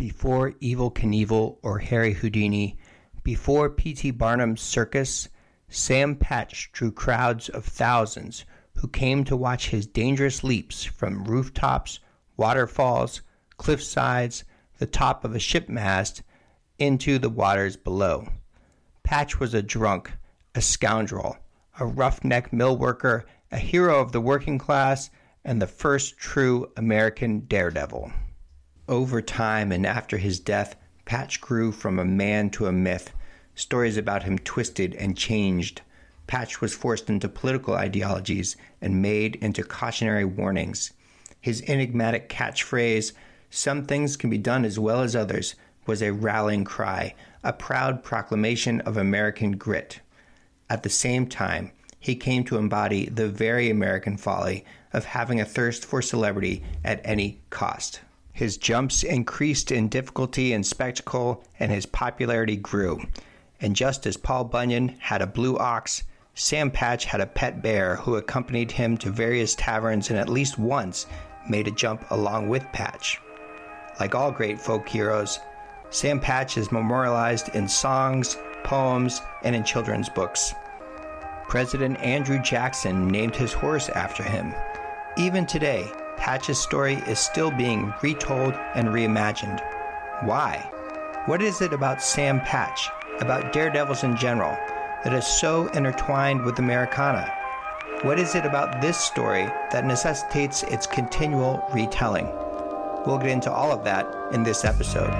Before Evel Knievel or Harry Houdini, before P.T. Barnum's circus, Sam Patch drew crowds of thousands who came to watch his dangerous leaps from rooftops, waterfalls, cliff sides, the top of a ship mast, into the waters below. Patch was a drunk, a scoundrel, a roughneck mill worker, a hero of the working class, and the first true American daredevil. Over time and after his death, Patch grew from a man to a myth. Stories about him twisted and changed. Patch was forced into political ideologies and made into cautionary warnings. His enigmatic catchphrase, Some things can be done as well as others, was a rallying cry, a proud proclamation of American grit. At the same time, he came to embody the very American folly of having a thirst for celebrity at any cost. His jumps increased in difficulty and spectacle, and his popularity grew. And just as Paul Bunyan had a blue ox, Sam Patch had a pet bear who accompanied him to various taverns and at least once made a jump along with Patch. Like all great folk heroes, Sam Patch is memorialized in songs, poems, and in children's books. President Andrew Jackson named his horse after him. Even today, Patch's story is still being retold and reimagined. Why? What is it about Sam Patch, about daredevils in general, that is so intertwined with Americana? What is it about this story that necessitates its continual retelling? We'll get into all of that in this episode.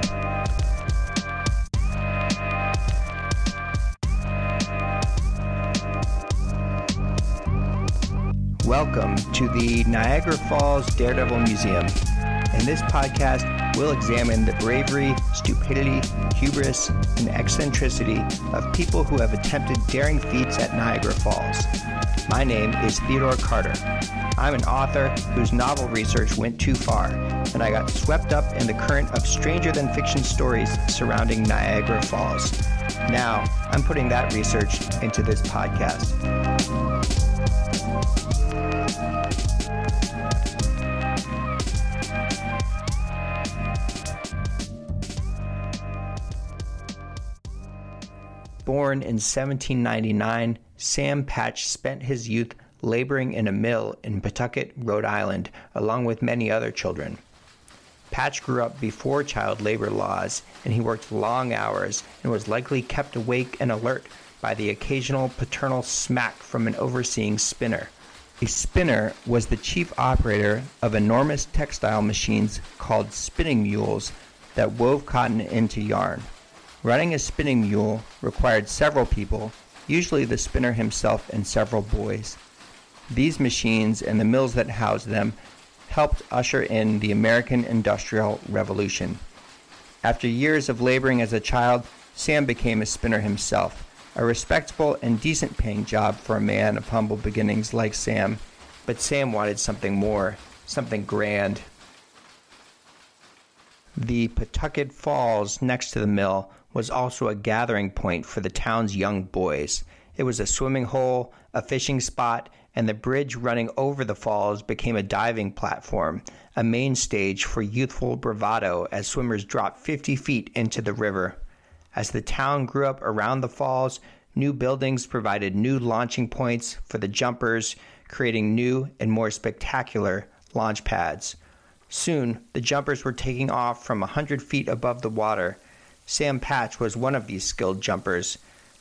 Welcome to the Niagara Falls Daredevil Museum. In this podcast, we'll examine the bravery, stupidity, hubris, and eccentricity of people who have attempted daring feats at Niagara Falls. My name is Theodore Carter. I'm an author whose novel research went too far, and I got swept up in the current of stranger than fiction stories surrounding Niagara Falls. Now, I'm putting that research into this podcast. Born in 1799, Sam Patch spent his youth laboring in a mill in Pawtucket, Rhode Island, along with many other children. Patch grew up before child labor laws, and he worked long hours and was likely kept awake and alert by the occasional paternal smack from an overseeing spinner. A spinner was the chief operator of enormous textile machines called spinning mules that wove cotton into yarn. Running a spinning mule required several people, usually the spinner himself and several boys. These machines and the mills that housed them helped usher in the American Industrial Revolution. After years of laboring as a child, Sam became a spinner himself, a respectable and decent paying job for a man of humble beginnings like Sam. But Sam wanted something more, something grand. The Pawtucket Falls next to the mill was also a gathering point for the town's young boys. It was a swimming hole, a fishing spot, and the bridge running over the falls became a diving platform, a main stage for youthful bravado as swimmers dropped 50 feet into the river. As the town grew up around the falls, new buildings provided new launching points for the jumpers, creating new and more spectacular launch pads. Soon, the jumpers were taking off from a 100 feet above the water Sam Patch was one of these skilled jumpers.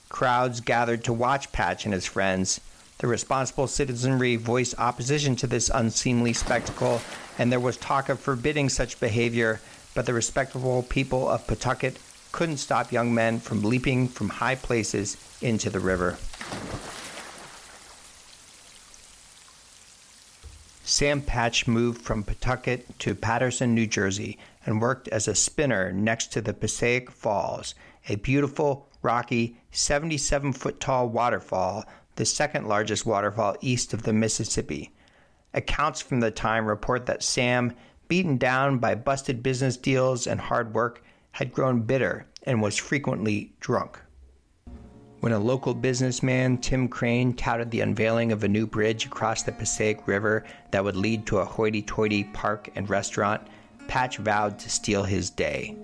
Crowds gathered to watch Patch and his friends. The responsible citizenry voiced opposition to this unseemly spectacle, and there was talk of forbidding such behavior, but the respectable people of Pawtucket couldn't stop young men from leaping from high places into the river. Sam Patch moved from Pawtucket to Paterson, New Jersey, and worked as a spinner next to the Passaic Falls, a beautiful, rocky, 77 foot tall waterfall, the second largest waterfall east of the Mississippi. Accounts from the time report that Sam, beaten down by busted business deals and hard work, had grown bitter and was frequently drunk. When a local businessman, Tim Crane, touted the unveiling of a new bridge across the Passaic River that would lead to a hoity toity park and restaurant, Patch vowed to steal his day.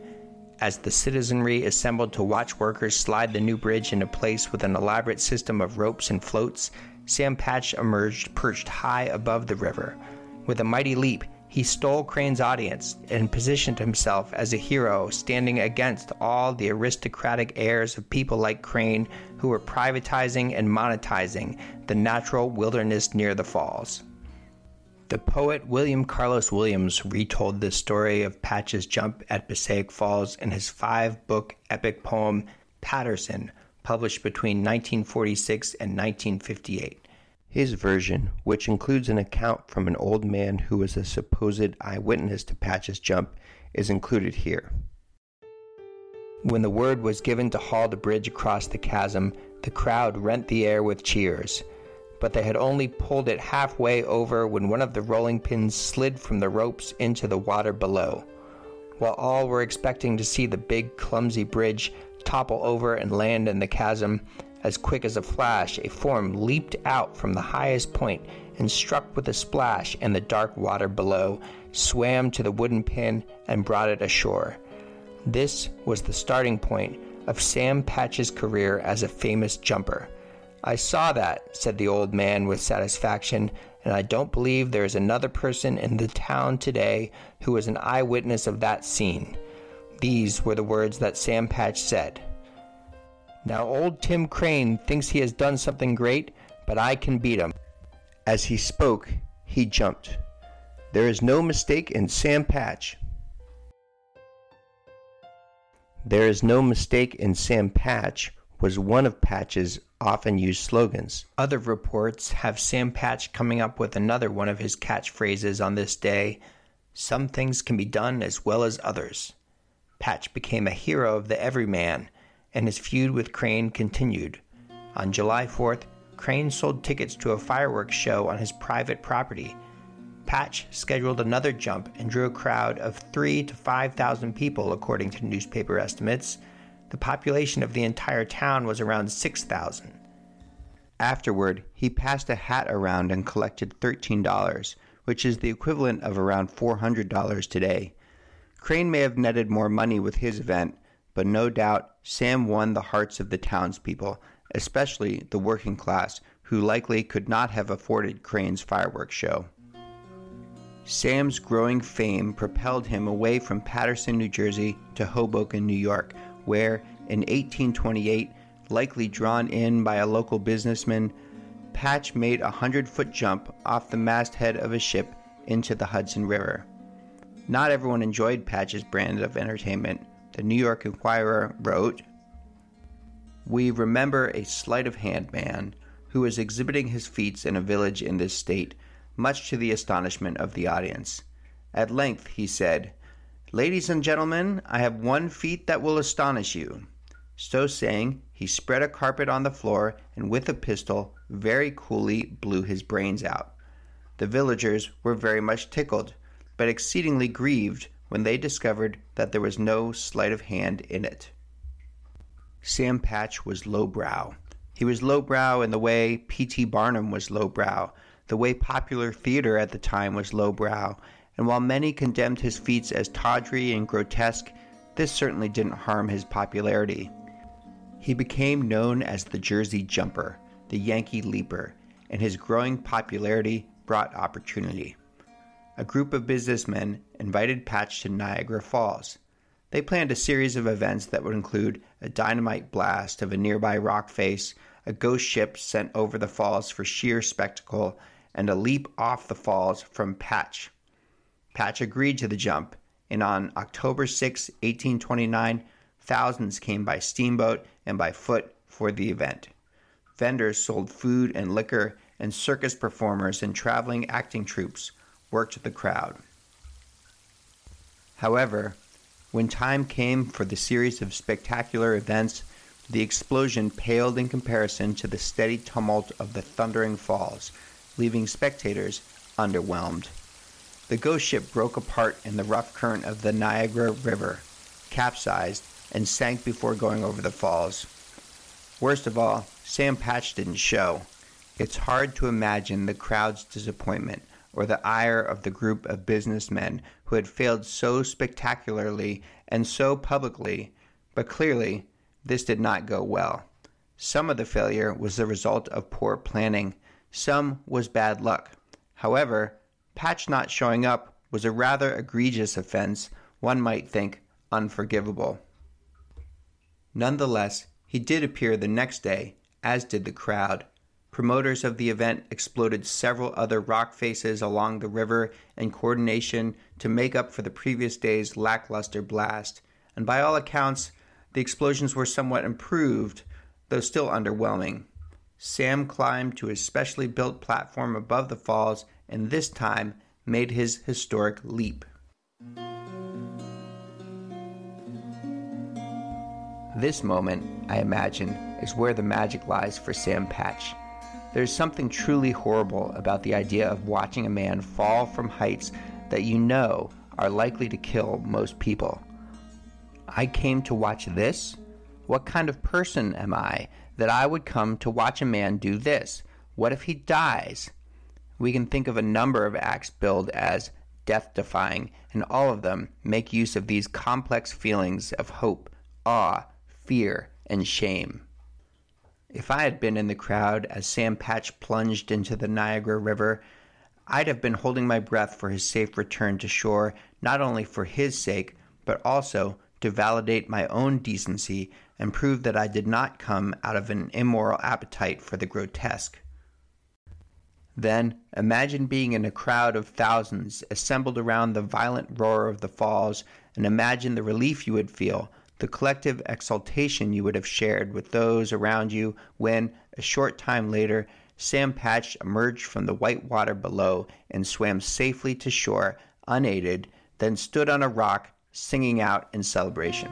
as the citizenry assembled to watch workers slide the new bridge into place with an elaborate system of ropes and floats, Sam Patch emerged perched high above the river. With a mighty leap, he stole Crane's audience and positioned himself as a hero, standing against all the aristocratic airs of people like Crane who were privatizing and monetizing the natural wilderness near the falls. The poet William Carlos Williams retold the story of Patch's jump at Passaic Falls in his five book epic poem Paterson, published between 1946 and 1958. His version, which includes an account from an old man who was a supposed eyewitness to Patch's jump, is included here. When the word was given to haul the bridge across the chasm, the crowd rent the air with cheers but they had only pulled it halfway over when one of the rolling pins slid from the ropes into the water below. While all were expecting to see the big, clumsy bridge topple over and land in the chasm, as quick as a flash, a form leaped out from the highest point and struck with a splash in the dark water below, swam to the wooden pin, and brought it ashore. This was the starting point of Sam Patch's career as a famous jumper. I saw that, said the old man with satisfaction, and I don't believe there is another person in the town today who was an eyewitness of that scene. These were the words that Sam Patch said. Now, old Tim Crane thinks he has done something great, but I can beat him. As he spoke, he jumped. There is no mistake in Sam Patch. There is no mistake in Sam Patch was one of Patch's often used slogans. Other reports have Sam Patch coming up with another one of his catchphrases on this day Some things can be done as well as others. Patch became a hero of the everyman, and his feud with Crane continued. On July 4th, Crane sold tickets to a fireworks show on his private property. Patch scheduled another jump and drew a crowd of 3 to 5,000 people according to newspaper estimates the population of the entire town was around 6,000. Afterward, he passed a hat around and collected $13, which is the equivalent of around $400 today. Crane may have netted more money with his event, but no doubt Sam won the hearts of the townspeople, especially the working class, who likely could not have afforded Crane's fireworks show. Sam's growing fame propelled him away from Paterson, New Jersey to Hoboken, New York, where, in 1828, likely drawn in by a local businessman, Patch made a hundred foot jump off the masthead of a ship into the Hudson River. Not everyone enjoyed Patch's brand of entertainment. The New York Inquirer wrote, We remember a sleight of hand man who was exhibiting his feats in a village in this state, much to the astonishment of the audience. At length he said, Ladies and gentlemen, I have one feat that will astonish you. So saying, he spread a carpet on the floor and with a pistol very coolly blew his brains out. The villagers were very much tickled, but exceedingly grieved when they discovered that there was no sleight of hand in it. Sam Patch was lowbrow. He was lowbrow in the way P.T. Barnum was lowbrow, the way popular theater at the time was lowbrow, and while many condemned his feats as tawdry and grotesque, this certainly didn't harm his popularity. He became known as the Jersey Jumper, the Yankee Leaper, and his growing popularity brought opportunity. A group of businessmen invited Patch to Niagara Falls. They planned a series of events that would include a dynamite blast of a nearby rock face, a ghost ship sent over the falls for sheer spectacle, and a leap off the falls from Patch, Patch agreed to the jump, and on October 6, 1829, thousands came by steamboat and by foot for the event. Vendors sold food and liquor, and circus performers and traveling acting troupes worked the crowd. However, when time came for the series of spectacular events, the explosion paled in comparison to the steady tumult of the thundering falls, leaving spectators underwhelmed. The ghost ship broke apart in the rough current of the Niagara River, capsized, and sank before going over the falls. Worst of all, Sam Patch didn't show. It's hard to imagine the crowd's disappointment or the ire of the group of businessmen who had failed so spectacularly and so publicly, but clearly this did not go well. Some of the failure was the result of poor planning, some was bad luck. However, Patch not showing up was a rather egregious offense, one might think unforgivable. Nonetheless, he did appear the next day, as did the crowd. Promoters of the event exploded several other rock faces along the river in coordination to make up for the previous day's lackluster blast, and by all accounts, the explosions were somewhat improved, though still underwhelming. Sam climbed to his specially built platform above the falls and this time made his historic leap. This moment, I imagine, is where the magic lies for Sam Patch. There's something truly horrible about the idea of watching a man fall from heights that you know are likely to kill most people. I came to watch this? What kind of person am I that I would come to watch a man do this? What if he dies? We can think of a number of acts billed as death defying, and all of them make use of these complex feelings of hope, awe, fear, and shame. If I had been in the crowd as Sam Patch plunged into the Niagara River, I'd have been holding my breath for his safe return to shore, not only for his sake, but also to validate my own decency and prove that I did not come out of an immoral appetite for the grotesque. Then imagine being in a crowd of thousands assembled around the violent roar of the falls, and imagine the relief you would feel the collective exultation you would have shared with those around you when, a short time later, Sam Patch emerged from the white water below and swam safely to shore, unaided, then stood on a rock, singing out in celebration.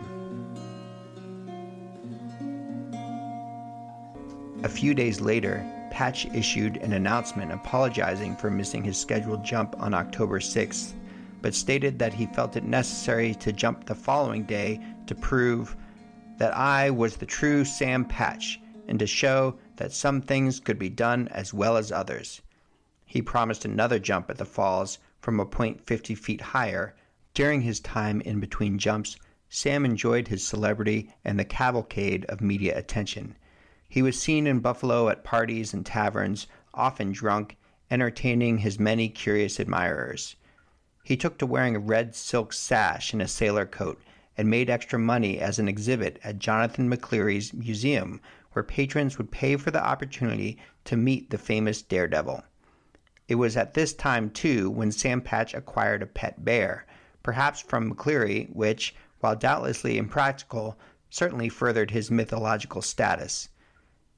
A few days later, Patch issued an announcement apologizing for missing his scheduled jump on October 6th, but stated that he felt it necessary to jump the following day to prove that I was the true Sam Patch and to show that some things could be done as well as others. He promised another jump at the falls from a point 50 feet higher. During his time in between jumps, Sam enjoyed his celebrity and the cavalcade of media attention. He was seen in Buffalo at parties and taverns, often drunk, entertaining his many curious admirers. He took to wearing a red silk sash and a sailor coat and made extra money as an exhibit at Jonathan McCleary's museum, where patrons would pay for the opportunity to meet the famous daredevil. It was at this time, too, when Sam Patch acquired a pet bear, perhaps from McCleary, which, while doubtlessly impractical, certainly furthered his mythological status.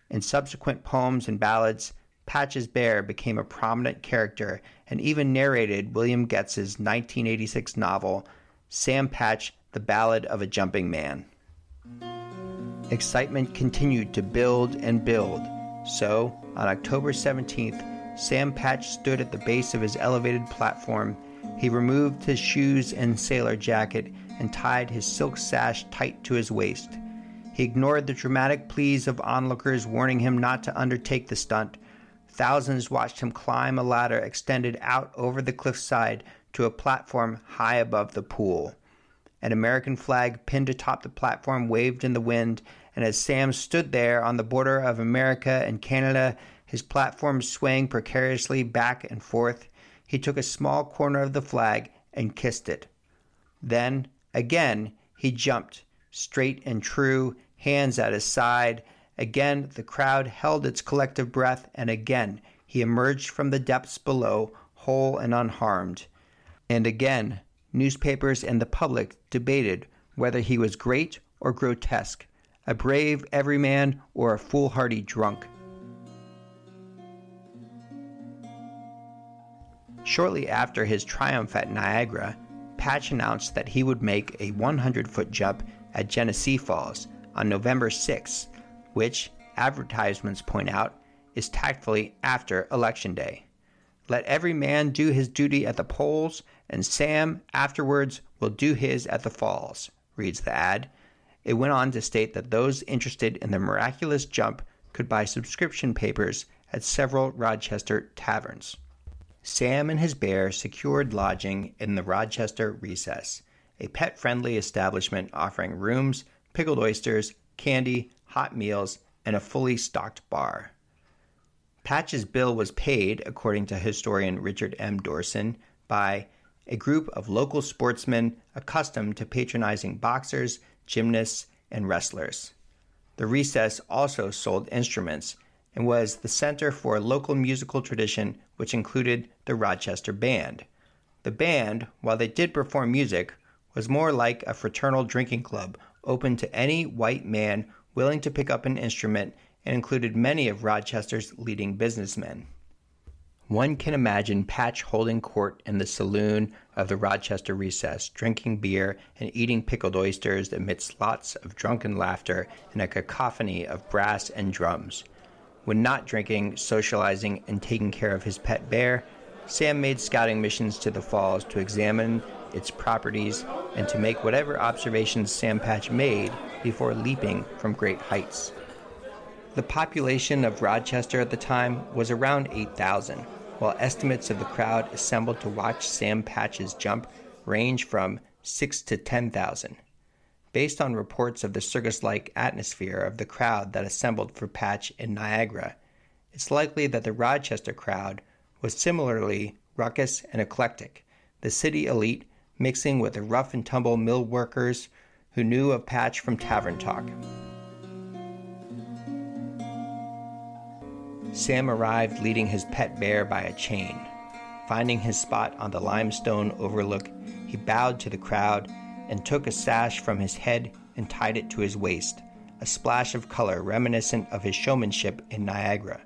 In subsequent poems and ballads, Patch's bear became a prominent character and even narrated William Getz's 1986 novel, Sam Patch the Ballad of a Jumping Man. Excitement continued to build and build, so on October 17th, Sam Patch stood at the base of his elevated platform. He removed his shoes and sailor jacket and tied his silk sash tight to his waist. He ignored the dramatic pleas of onlookers warning him not to undertake the stunt. Thousands watched him climb a ladder extended out over the cliffside to a platform high above the pool. An American flag pinned atop the platform waved in the wind, and as Sam stood there on the border of America and Canada, his platform swaying precariously back and forth, he took a small corner of the flag and kissed it. Then, again, he jumped, straight and true, hands at his side. Again, the crowd held its collective breath, and again, he emerged from the depths below, whole and unharmed. And again, newspapers, and the public debated whether he was great or grotesque, a brave everyman or a foolhardy drunk. Shortly after his triumph at Niagara, Patch announced that he would make a 100 foot jump at Genesee Falls on November 6, which, advertisements point out, is tactfully after Election Day. Let every man do his duty at the polls and Sam afterwards will do his at the falls, reads the ad. It went on to state that those interested in the miraculous jump could buy subscription papers at several Rochester taverns. Sam and his bear secured lodging in the Rochester Recess, a pet friendly establishment offering rooms, pickled oysters, candy, hot meals, and a fully stocked bar. Patch's bill was paid, according to historian Richard M. Dorson, by a group of local sportsmen accustomed to patronizing boxers, gymnasts, and wrestlers. The recess also sold instruments and was the center for a local musical tradition which included the Rochester Band. The band, while they did perform music, was more like a fraternal drinking club open to any white man willing to pick up an instrument and included many of Rochester's leading businessmen. One can imagine Patch holding court in the saloon of the Rochester recess, drinking beer and eating pickled oysters amidst lots of drunken laughter and a cacophony of brass and drums. When not drinking, socializing, and taking care of his pet bear, Sam made scouting missions to the falls to examine its properties and to make whatever observations Sam Patch made before leaping from great heights. The population of Rochester at the time was around 8,000 while estimates of the crowd assembled to watch Sam Patch's jump range from 6 to 10,000. Based on reports of the circus like atmosphere of the crowd that assembled for Patch in Niagara, it's likely that the Rochester crowd was similarly ruckus and eclectic, the city elite mixing with the rough and tumble mill workers who knew of Patch from tavern talk. Sam arrived leading his pet bear by a chain. Finding his spot on the limestone overlook, he bowed to the crowd and took a sash from his head and tied it to his waist, a splash of color reminiscent of his showmanship in Niagara.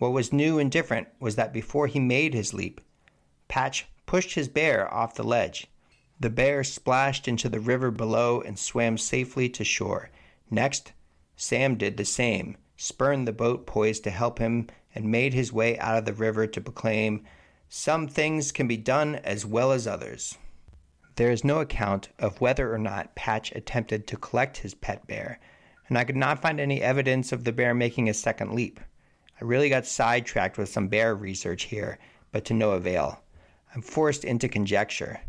What was new and different was that before he made his leap, Patch pushed his bear off the ledge. The bear splashed into the river below and swam safely to shore. Next, Sam did the same spurned the boat poised to help him, and made his way out of the river to proclaim, Some things can be done as well as others. There is no account of whether or not Patch attempted to collect his pet bear, and I could not find any evidence of the bear making a second leap. I really got sidetracked with some bear research here, but to no avail. I'm forced into conjecture.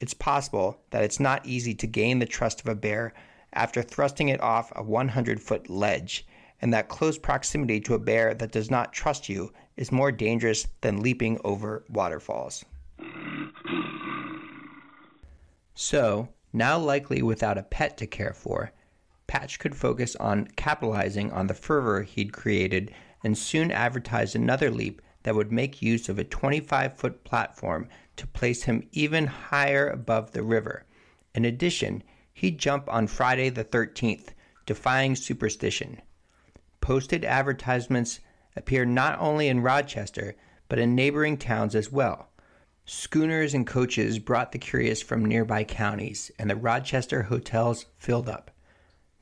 It's possible that it's not easy to gain the trust of a bear after thrusting it off a 100 foot ledge and that close proximity to a bear that does not trust you is more dangerous than leaping over waterfalls. So, now likely without a pet to care for, Patch could focus on capitalizing on the fervor he'd created and soon advertise another leap that would make use of a 25 foot platform to place him even higher above the river. In addition, he'd jump on Friday the 13th, defying superstition posted advertisements appear not only in Rochester, but in neighboring towns as well. Schooners and coaches brought the curious from nearby counties, and the Rochester hotels filled up.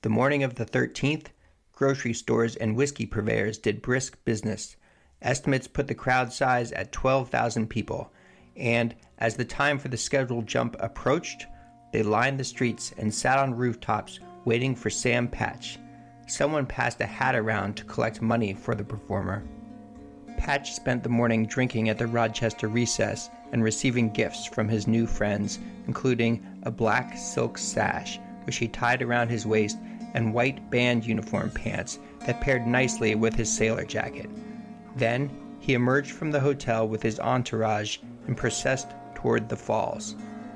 The morning of the 13th, grocery stores and whiskey purveyors did brisk business. Estimates put the crowd size at 12,000 people, and as the time for the scheduled jump approached, they lined the streets and sat on rooftops waiting for Sam Patch, someone passed a hat around to collect money for the performer. Patch spent the morning drinking at the Rochester recess and receiving gifts from his new friends, including a black silk sash, which he tied around his waist, and white band uniform pants that paired nicely with his sailor jacket. Then he emerged from the hotel with his entourage and processed toward the falls.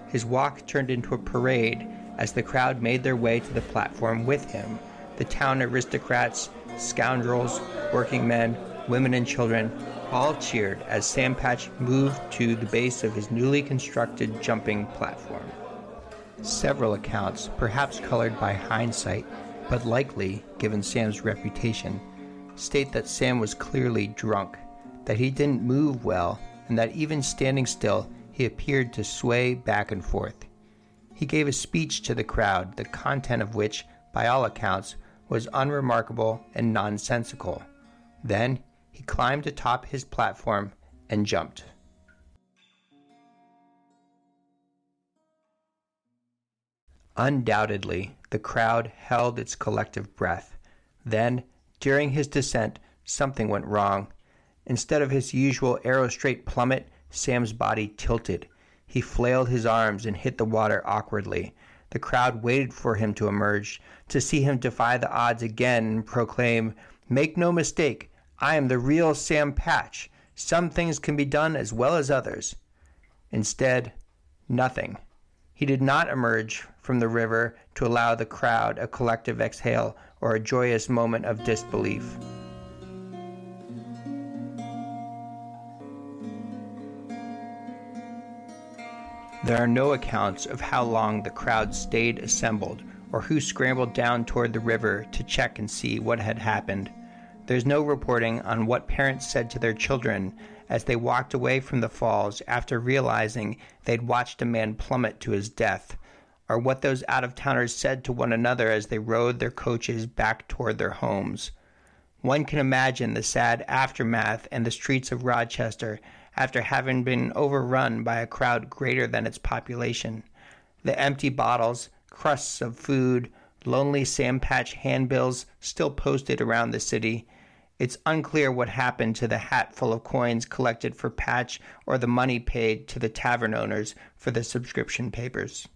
His walk turned into a parade as the crowd made their way to the platform with him the town aristocrats, scoundrels, working men, women, and children all cheered as Sam Patch moved to the base of his newly constructed jumping platform. Several accounts, perhaps colored by hindsight, but likely given Sam's reputation, state that Sam was clearly drunk, that he didn't move well, and that even standing still, he appeared to sway back and forth. He gave a speech to the crowd, the content of which, by all accounts, was unremarkable and nonsensical. Then he climbed atop his platform and jumped. Undoubtedly, the crowd held its collective breath. Then, during his descent, something went wrong. Instead of his usual arrow straight plummet, Sam's body tilted. He flailed his arms and hit the water awkwardly. The crowd waited for him to emerge, to see him defy the odds again and proclaim, Make no mistake, I am the real Sam Patch. Some things can be done as well as others. Instead, nothing. He did not emerge from the river to allow the crowd a collective exhale or a joyous moment of disbelief. There are no accounts of how long the crowd stayed assembled or who scrambled down toward the river to check and see what had happened. There's no reporting on what parents said to their children as they walked away from the falls after realizing they'd watched a man plummet to his death, or what those out of towners said to one another as they rode their coaches back toward their homes. One can imagine the sad aftermath in the streets of Rochester after having been overrun by a crowd greater than its population. The empty bottles, crusts of food, lonely Sam Patch handbills still posted around the city, it's unclear what happened to the hat full of coins collected for Patch or the money paid to the tavern owners for the subscription papers.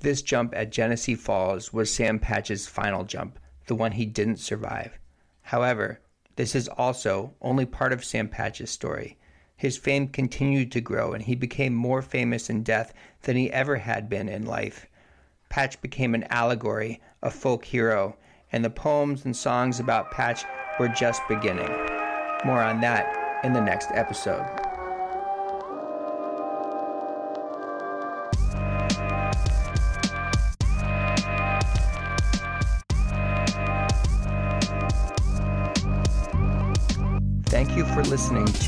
This jump at Genesee Falls was Sam Patch's final jump, the one he didn't survive. However, this is also only part of Sam Patch's story. His fame continued to grow and he became more famous in death than he ever had been in life. Patch became an allegory, a folk hero, and the poems and songs about Patch were just beginning. More on that in the next episode.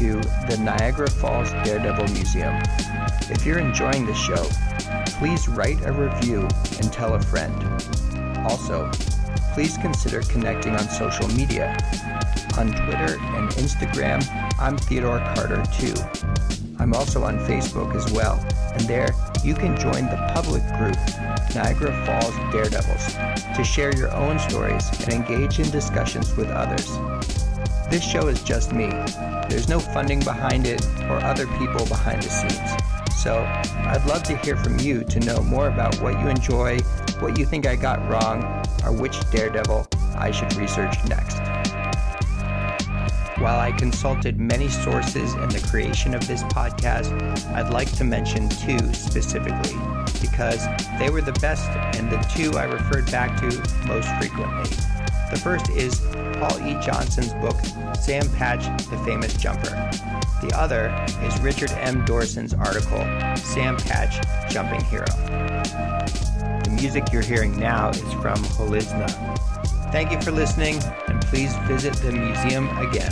To the Niagara Falls Daredevil Museum. If you're enjoying the show, please write a review and tell a friend. Also, please consider connecting on social media. On Twitter and Instagram, I'm Theodore Carter too. I'm also on Facebook as well, and there you can join the public group Niagara Falls Daredevils to share your own stories and engage in discussions with others. This show is just me. There's no funding behind it or other people behind the scenes. So I'd love to hear from you to know more about what you enjoy, what you think I got wrong, or which daredevil I should research next. While I consulted many sources in the creation of this podcast, I'd like to mention two specifically because they were the best and the two I referred back to most frequently. The first is Paul E. Johnson's book, Sam Patch, the Famous Jumper. The other is Richard M. Dorson's article, Sam Patch, Jumping Hero The music you're hearing now is from Holizna. Thank you for listening, and please visit the museum again.